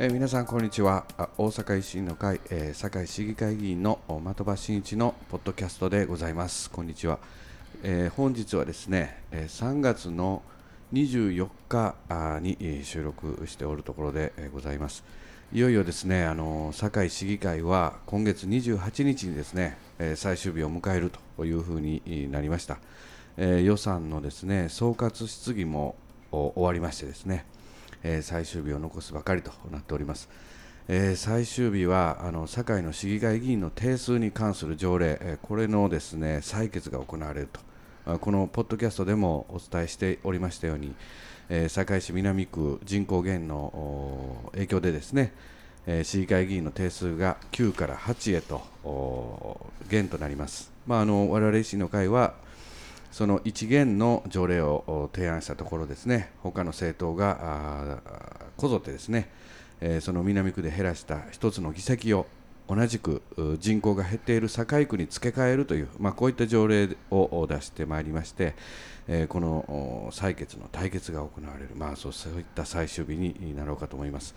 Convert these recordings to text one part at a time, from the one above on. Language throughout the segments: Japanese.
えー、皆さんこんにちは。大阪維新の会、えー、堺市議会議員の的場真一のポッドキャストでございます。こんにちは、えー、本日はですね、え3月の24日に収録しておるところでございます。いよいよですねあの堺市議会は今月28日にですね最終日を迎えるというふうになりました、え予算のですね総括質疑も終わりましてですねえー、最終日を残すばかりとなっております。えー、最終日はあの堺の市議会議員の定数に関する条例、えー、これのですね採決が行われると、このポッドキャストでもお伝えしておりましたように、えー、堺市南区人口減の影響でですね、えー、市議会議員の定数が9から8へと減となります。まあ、あの我々維新の会はその一元の条例を提案したところですね他の政党がこぞってですね、えー、その南区で減らした一つの議席を同じく人口が減っている堺区に付け替えるという、まあ、こういった条例を出してまいりまして、えー、この採決の対決が行われる、まあ、そういった最終日になろうかと思います。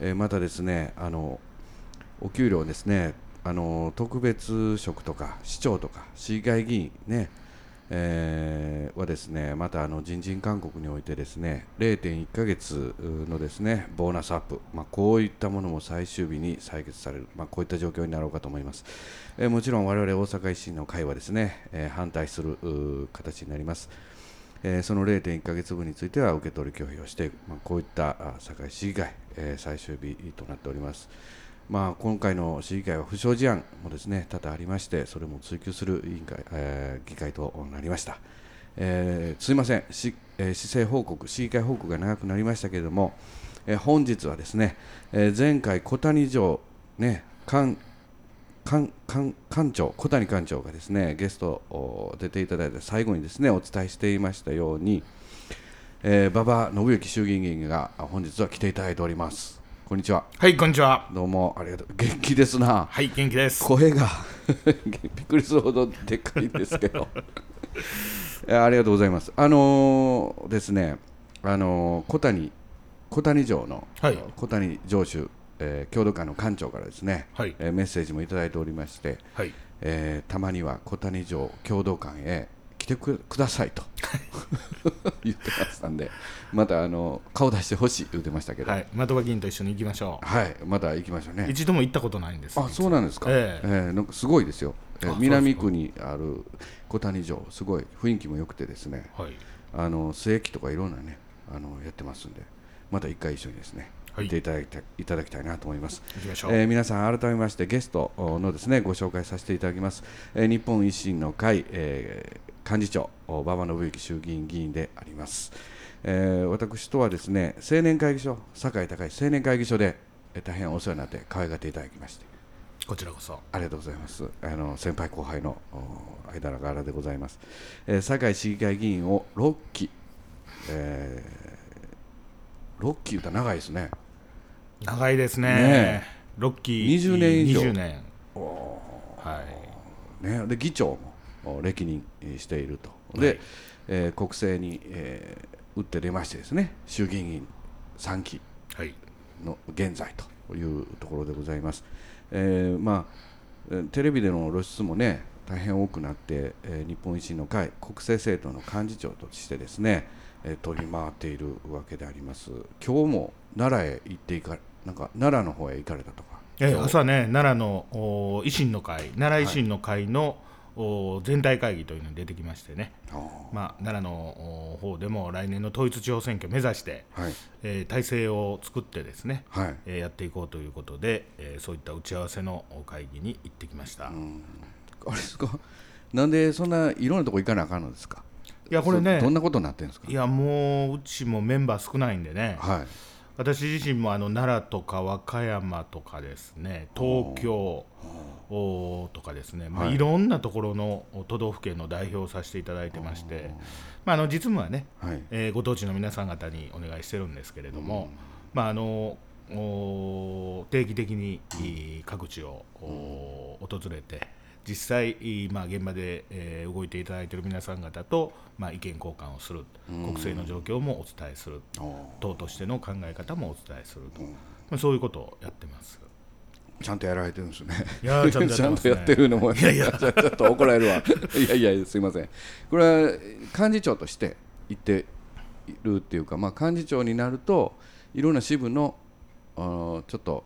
えー、またですねあのお給料ですねあの特別職とか市長とか市議会議員ねえー、はですねまたあの人事勧告においてですね0.1ヶ月のですねボーナスアップ、まあ、こういったものも最終日に採決される、まあ、こういった状況になろうかと思います、えー、もちろん我々大阪維新の会はですね、えー、反対する形になります、えー、その0.1ヶ月分については受け取り拒否をして、まあ、こういった堺市議会、えー、最終日となっております。まあ、今回の市議会は不祥事案もですね多々ありまして、それも追及する委員会、えー、議会となりました。えー、すみません、しえー、市政報告、市議会報告が長くなりましたけれども、えー、本日はですね、えー、前回、小谷城、ね、館館館館長、小谷館長がですねゲスト出ていただいて、最後にですねお伝えしていましたように、えー、馬場信之衆議院議員が本日は来ていただいております。こんにちは。はい、こんにちは。どうもありがとう。元気ですな。はい、元気です。声が びっくりするほどでっかいんですけど。ありがとうございます。あのー、ですね、あのー、小谷小谷城の、はい、小谷城主、えー、郷土館の館長からですね、はい、えー、メッセージもいただいておりまして、はい、えー、たまには小谷城郷土館へ来てくださいと 言ってましたんで、またあの顔出してほしい言ってましたけど、はい、的場議員と一緒に行きましょう。はい、また行きましょうね。一度も行ったことないんです。あ、そうなんですか。えー、えー、なんかすごいですよ。えー、南区にある小谷城、すごい雰囲気も良くてですね。はい。あの末駅とかいろんなね、あのやってますんで、また一回一緒にですね。はい、ていただきたいいただきたいなと思います。えー、皆さん改めましてゲストのですねご紹介させていただきます。えー、日本維新の会、えー、幹事長馬場信之衆議院議員であります。えー、私とはですね青年会議所堺高市青年会議所で、えー、大変お世話になって可愛がっていただきまして。こちらこそ。ありがとうございます。あの先輩後輩の間柄でございます、えー、堺市議会議員を6期、えー、6期言うたら長いですね。長いですね。ね6期20年以上。20年。はい。ね、で議長も歴任していると。で、はい、えー、国政に、えー、打って出ましてですね衆議院議員3期の現在というところでございます。えー、まあテレビでの露出もね大変多くなって、えー、日本維新の会国政政党の幹事長としてですね、えー、取り回っているわけであります。今日も奈良へ行っていかなんか奈良の方へ行かれたとか？えー、朝ね奈良の維新の会奈良維新の会の、はい全体会議というのに出てきましてね、まあ、奈良の方でも来年の統一地方選挙を目指して、はい、えー、体制を作ってですね、はい、えー、やっていこうということで、えー、そういった打ち合わせの会議に行ってきました。あれですか？なんでそんないろんなとこ行かなあかんのですか？いやこれねどんなことになってるんですか？いやもううちもメンバー少ないんでね、はい、私自身もあの奈良とか和歌山とかですね東京とかですね、まあ、いろんなところの都道府県の代表をさせていただいてまして、まあ、あの実務はね、はい、えー、ご当地の皆さん方にお願いしてるんですけれども、まあ、あの定期的に各地を訪れて実際、まあ、現場で、えー、動いていただいている皆さん方と、まあ、意見交換をする、国政の状況もお伝えする、党としての考え方もお伝えすると、まあ、そういうことをやってます。ちゃんとやられてるんですね。いやちゃんとやって, るのもいやいやちょっと怒られるわ。いやいやすいません。これは幹事長として言っているっていうか、まあ幹事長になるといろんな支部のちょっと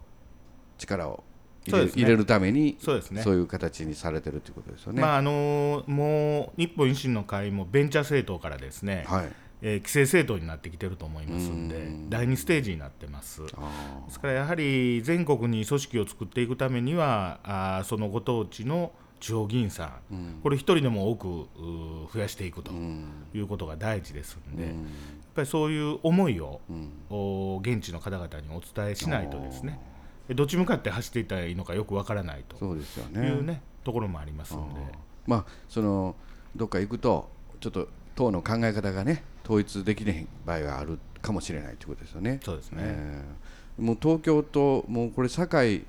力を入れ,、入れるためにそうです、ね、そういう形にされてるということですよね。まああのもう日本維新の会もベンチャー政党からですね、はい。えー、規制政党になってきてると思いますんで、第2ステージになってます。ですからやはり全国に組織を作っていくためには、あそのご当地の地方議員さん、うん、これ一人でも多く増やしていくということが大事ですんで、うん、やっぱりそういう思いを、うん、現地の方々にお伝えしないとですね、どっち向かって走っていったらいいのかよくわからないと。そうですよね。いうねところもありますので。まあそのどっか行くとちょっと党の考え方がね統一できない場合があるかもしれないということですよね。そうですね、えー、もう東京ともうこれ堺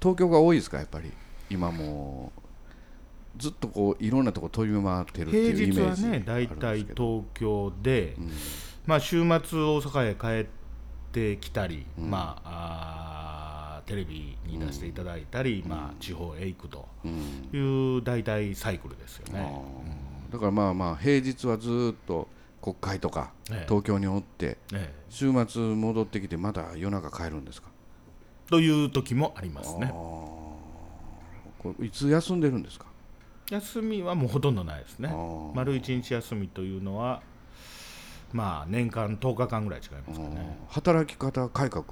東京が多いですかやっぱり。今もうずっとこういろんなとこ飛び回ってるっていうイメージはね大体東京で、うん、まあ週末大阪へ帰ってきたり、うん、まあテレビに出していただいたり、うん、まあ地方へ行くという大体サイクルですよね。だからまあまあ平日はずっと国会とか東京におって、週末戻ってきてまた夜中帰るんですか？という時もありますね。これいつ休んでるんですか？休みはもうほとんどないですね。丸一日休みというのはまあ年間10日間ぐらい違いますかね。働き方改革っ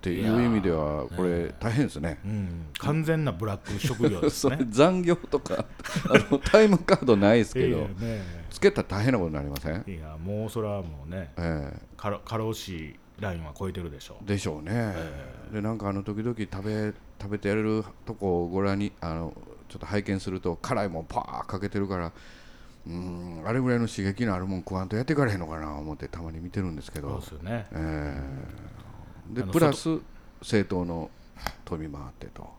ていう意味ではこれ大変ですね、うん、完全なブラック職業ですね。残業とかあのタイムカードないですけど、ね、つけたら大変なことになりません？いやもうそれはもうね、えー、過労死ラインは超えてるでしょう。でしょうね、えー、でなんかあの時々食べ食べてやれるとこをご覧にあのちょっと拝見すると辛いもんパーかけてるからうんあれぐらいの刺激のあるもん食わんとやっていかれへんのかな思ってたまに見てるんですけど。そうですよね、えー、でプラス政党の飛び回ってと。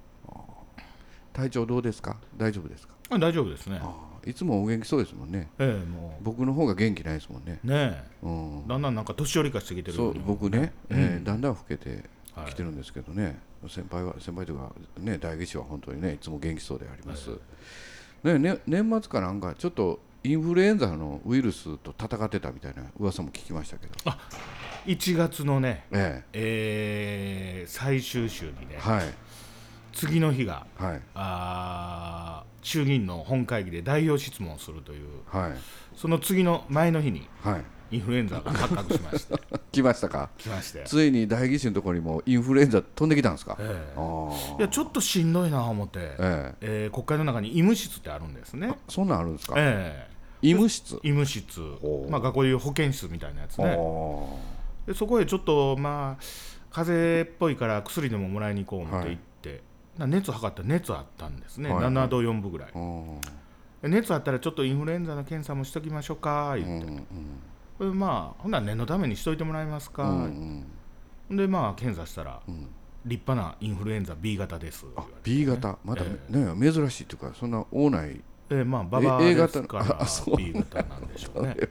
体調どうですか？大丈夫ですか？あ大丈夫ですね。いつもお元気そうですもんね、ええ、もう。僕の方が元気ないですもんね。ねうん、だんだんなんか年寄り化してきてるそう僕ね、えー、だんだん老けてきてるんですけどね、はい、先輩は先輩というかね代議士は本当にねいつも元気そうであります、はい、ねね年末かなんかちょっとインフルエンザのウイルスと戦ってたみたいな噂も聞きましたけど。あ1月のね、ええ。えー、最終週にね、はい、次の日が、はい、あ衆議院の本会議で代表質問をするという、はい、その次の前の日に、はい、インフルエンザが発覚しまして。来ましたか？来まして。ついに代議士のところにもインフルエンザ飛んできたんですか、えー、いやちょっとしんどいなと思って、えー、えー、国会の中に医務室ってあるんですね。そんなんあるんですか、えー、医務室？医務室、まあ、学校でいう保健室みたいなやつね。でそこへちょっとまあ風邪っぽいから薬でももらいに行こう思って行って、はい熱測ったら熱あったんですね、はい、7度4分ぐらい。熱あったらちょっとインフルエンザの検査もしときましょうか言って、うんうん、まあほんなら念のためにしといてもらえますか、うんうん、でまあ検査したら、うん、立派なインフルエンザ B 型です、ね、B 型？まだ、えー、ね珍しいというかそんな多ないえー、まあババアですから B 型なんでしょうね。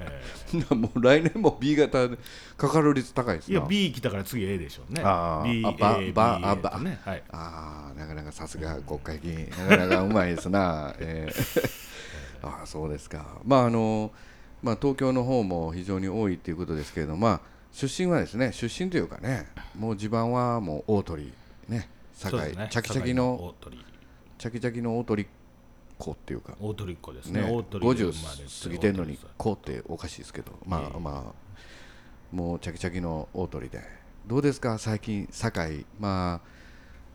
えー、もう来年も B 型かかる率高いですいや B 来たから次 A でしょうね。あ B あババあバ、ね。はい、あなかなかさすが国会議員。なかなかうまいですな、え ー、あそうですか。まああのまあ東京の方も非常に多いということですけれどまあ出身はですね出身というかねもう地盤はもう大鳥ね堺、ね、チャキチャキのチャキチャキの大鳥子っていうか大鳥っ子ですねね50過ぎてんのに子っておかしいですけどまあまあもうチャキチャキの大鳥で。どうですか？最近堺。ま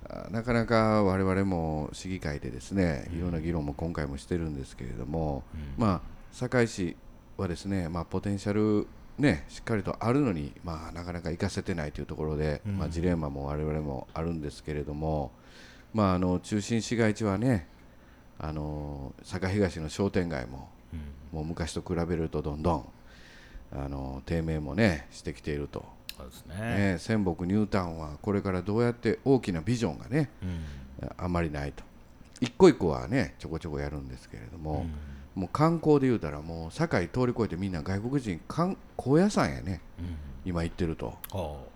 あなかなか我々も市議会でですねいろんな議論も今回もしてるんですけれども、うん、まあ堺市はですねまあポテンシャルね、しっかりとあるのに、まあ、なかなか行かせてないというところで、うん、まあ、ジレンマも我々もあるんですけれども、まあ、あの中心市街地はねあの坂東の商店街も、うん、もう昔と比べるとどんどんあの低迷もねしてきていると。そうですね。ね仙北ニュータウンはこれからどうやって大きなビジョンがね、うん、あんまりないと。一個一個はねちょこちょこやるんですけれども、もう観光で言うたらもう堺通り越えてみんな外国人高野山やね、今行ってると。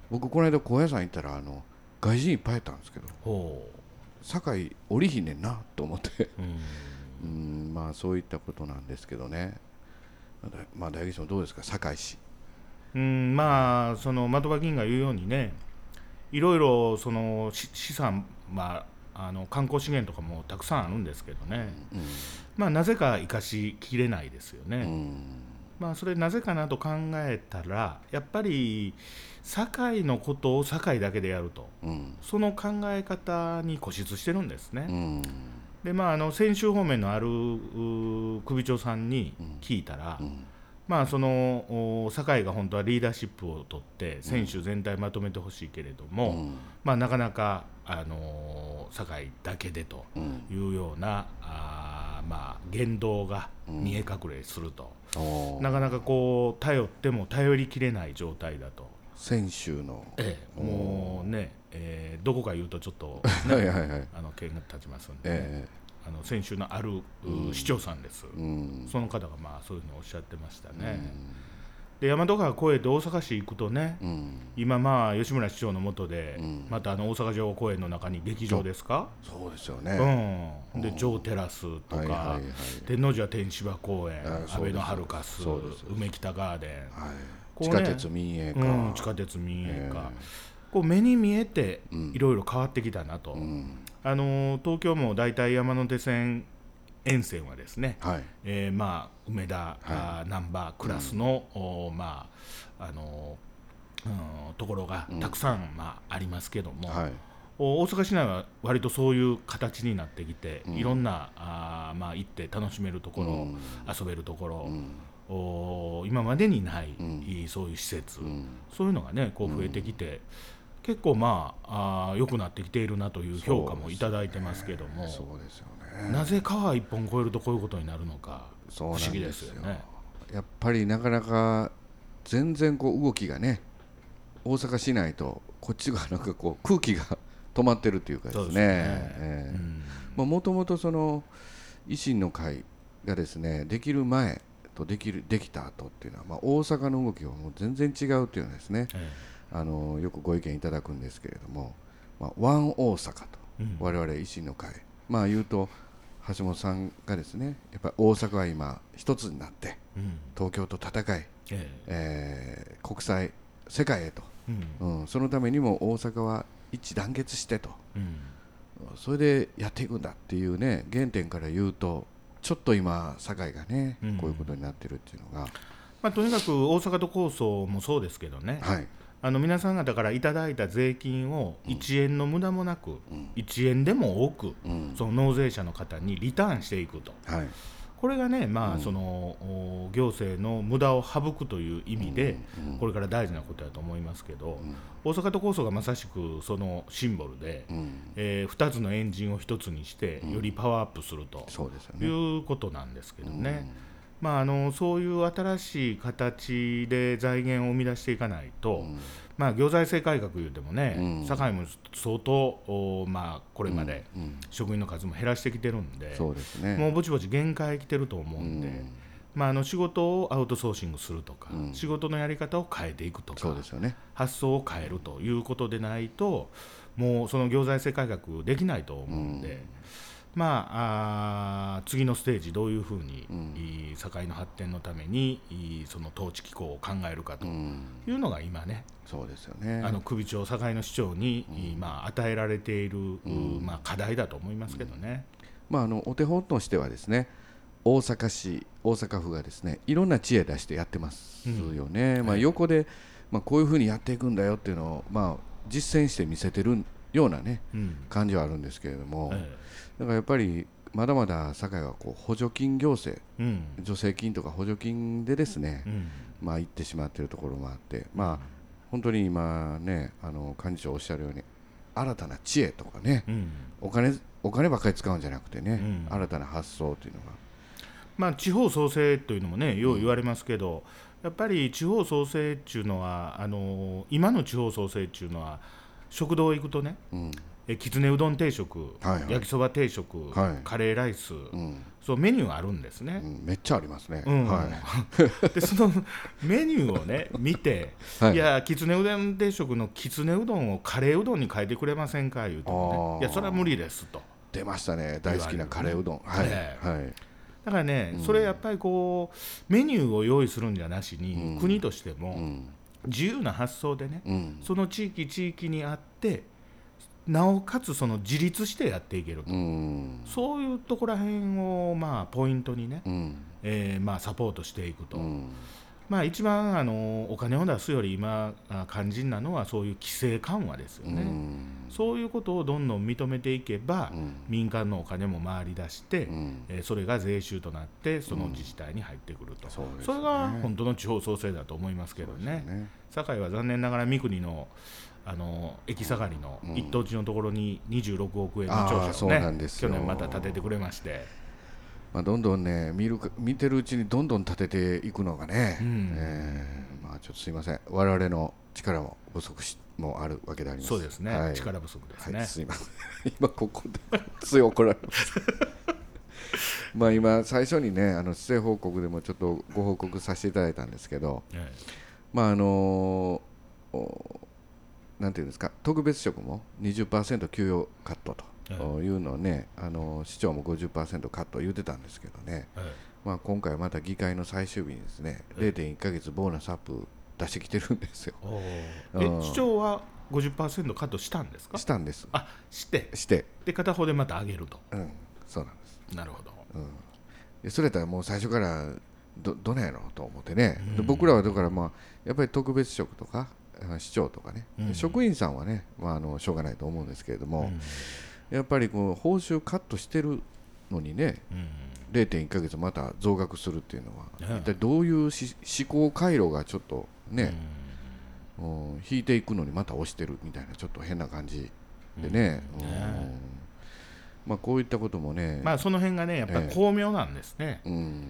僕この間高野山行ったらあの外人いっぱいいたんですけど。堺降りひんねんなと思って。うん。まあそういったことなんですけどね。まあ大吉さんどうですか？堺市。うんまあその的場議員が言うようにねいろいろその資産まああの観光資源とかもたくさんあるんですけどね、うん、まあなぜか生かしきれないですよね。うん。まあ、それなぜかなと考えたらやっぱり堺のことを堺だけでやると、うん、その考え方に固執してるんですね。うん、でまああの泉州方面のある首長さんに聞いたら、うん、まあその堺が本当はリーダーシップを取って選手全体まとめてほしいけれども、まあ、なかなかあの堺だけでというような、あまあ、言動が見え隠れすると。なかなかこう頼っても頼りきれない状態だと。先週の、ええ、もうね、えー、どこか言うとちょっと、ね、はいはいはい、あの剣が立ちますんで、ね、えー、あの先週のある、市長さんです、うん、その方がまあそういうのをおっしゃってましたね。うんで大和川越えて大阪市行くとね、うん、今まあ吉村市長のもとで、うん、またあの大阪城公園の中に劇場ですか？そうですよね、うん、で城テラスとか、はいはいはい、天王寺は天芝公園阿部のハルカス梅北ガーデン、はい。ね、地下鉄民営化、うん、地下鉄民営化、こう目に見えていろいろ変わってきたなと、あの東京も大体山手線沿線はですね、はい、えー、まあ、梅田、はい、難波クラスの、うん、まああのうん、ところがたくさん、うん、まあ、ありますけども、はい、大阪市内は割とそういう形になってきて、うん、いろんなあ、まあ、行って楽しめるところ、うん、遊べるところ、お今までにない、そういう施設、そういうのがねこう増えてきて。結構まああ良くなってきているなという評価もいただいてますけども、そうですよなぜ川一本越えるとこういうことになるのか不思議ですよね。やっぱりなかなか全然こう動きがね大阪市内とこっちがなんかこう空気が止まってるっていうかですね。もともとその維新の会がですねできる前とできるできた後っていうのは、まあ、大阪の動きはもう全然違うっていうのはですね、ええ、あのよくご意見いただくんですけれども、まあ、ワン大阪と、うん、我々維新の会。まあ言うと橋本さんがですねやっぱり大阪は今一つになって、うん、東京と戦い、ええ。ー、国際世界へと、うん、うん、そのためにも大阪は一致団結してと、うん、それでやっていくんだっていうね原点から言うとちょっと今堺がね、こういうことになってるっていうのが、まあ、とにかく大阪都構想もそうですけどね、はい、あの皆さん方からいただいた税金を1円の無駄もなく、うん、1円でも多く、うん、その納税者の方にリターンしていくと、はい、これがね、まあ、その行政の無駄を省くという意味で、これから大事なことだと思いますけど、大阪都構想がまさしくそのシンボルで、うえ2つのエンジンを1つにして、よりパワーアップすると、いうことなんですけどね。まあ、あのそういう新しい形で財源を生み出していかないと、うん、まあ、行財政改革いうてもね、うん、堺も相当、まあ、これまで職員の数も減らしてきてるんで、そうですね、もうぼちぼち限界来てると思うんで。うん。まあ、あの仕事をアウトソーシングするとか、仕事のやり方を変えていくとか、ね、発想を変えるということでないともうその行財政改革できないと思うんで。まあ、あ次のステージどういうふうに、うん、堺の発展のためにその統治機構を考えるかというのが今ね、そうですよね。あの首長堺の市長に、うん、まあ、与えられている、うん、まあ、課題だと思いますけどね、まあ、あのお手本としてはですね大阪市大阪府がですねいろんな知恵出してやってますよね、まあ、横で、まあ、こういうふうにやっていくんだよっていうのを、まあ、実践して見せてるようなね、感じはあるんですけれども。ええ。だからやっぱりまだまだ堺はこう補助金行政、うん、助成金とか補助金でですね、うん、まあ行ってしまっているところもあって、まあ本当に今ねあの幹事長おっしゃるように新たな知恵とかね、うん、お金お金ばっかり使うんじゃなくてね、新たな発想というのが。まあ、地方創生というのもねよう言われますけど、やっぱり地方創生っていうのはあの今の地方創生っていうのは食堂行くとね、えきつねうどん定食、はいはい、焼きそば定食、はい、カレーライス、うん、そうメニューあるんですね、うん、めっちゃありますね、はい、でその メニューをね見て、はい、いやきつねうどん定食のきつねうどんをカレーうどんに変えてくれませんか言うと、ね、いやそれは無理ですと。出ましたね大好きなカレーうどん、はい、はい。だからね、それやっぱりこうメニューを用意するんじゃなしに、国としても自由な発想でね、その地域地域にあってなおかつその自立してやっていけると、そういうところらへんをまあポイントにね、えまあサポートしていくと。まあ、一番あのお金を出すより今肝心なのはそういう規制緩和ですよね、うそういうことをどんどん認めていけば、民間のお金も回り出して、えそれが税収となってその自治体に入ってくると、そそれが本当の地方創生だと思いますけどね。堺は残念ながら三国のあの駅下がりの一等地のところに26億円の庁舎をね、去年また建ててくれまして。まあ、どんどんね見る見てるうちにどんどん立てていくのがね、うん、えー、まあ、ちょっとすいません。我々の力も不足しもあるわけであります。そうですね、はい、力不足ですね、はい、すいません。今ここで強怒られます。まあ今最初にねあの施政報告でもちょっとご報告させていただいたんですけど、はい、まああのなんていうんですか特別職も20%給与カットというのをね、あの市長も50%カット言ってたんですけどね、はい、まあ、今回また議会の最終日にですね、はい、0.1か月ボーナスアップ出してきてるんですよ。え市長は50%カットしたんですか？したんです。あして。して。で片方でまた上げると、うん、そうなんです。なるほど、うん、それやったらもう最初からどどないやろうと思ってね、うん、僕らはだからまあやっぱり特別職とか市長とかね、うん、職員さんはね、まあ、あのしょうがないと思うんですけれども、うんやっぱりこう報酬カットしてるのにね、うん、0.1か月また増額するっていうのは、一体どういう思考回路がちょっとね、うん、引いていくのにまた押してるみたいなちょっと変な感じでね。まあ、こういったこともね、まあ、その辺がねやっぱ巧妙なんですね、えー、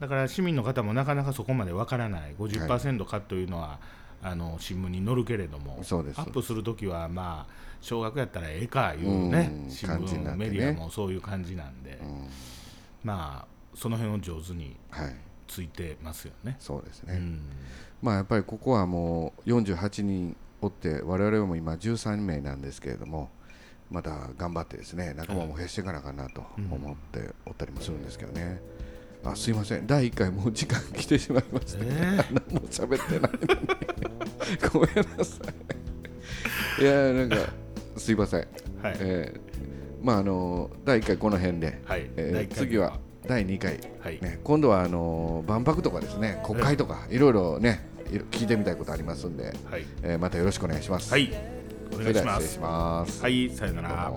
だから市民の方もなかなかそこまでわからない。50%かというのは、はいあの新聞に載るけれどもアップするときはまあ小学やったらええかいうね、うん、新聞、ね、メディアもそういう感じなんで、うん、まあその辺を上手についてますよね。はい、そうですね、うん、まあやっぱりここはもう48人おって我々も今13名なんですけれどもまた頑張ってですね仲間も増やしていかなあかなと思っておったりもするんですけどね。あすいません。第1回もう時間来てしまいました、ね、え。ー、何も喋ってないのに。ごめんなさい。いやなんかすいません、はい。えー、まああの第1回この辺で、はい。えー、次は第2回、はい。ね、今度はあの万博とかですね国会とか、いろいろね聞いてみたいことありますんで、はい。えー、またよろしくお願いします。はい。お願いします。失礼します。はい、さよなら。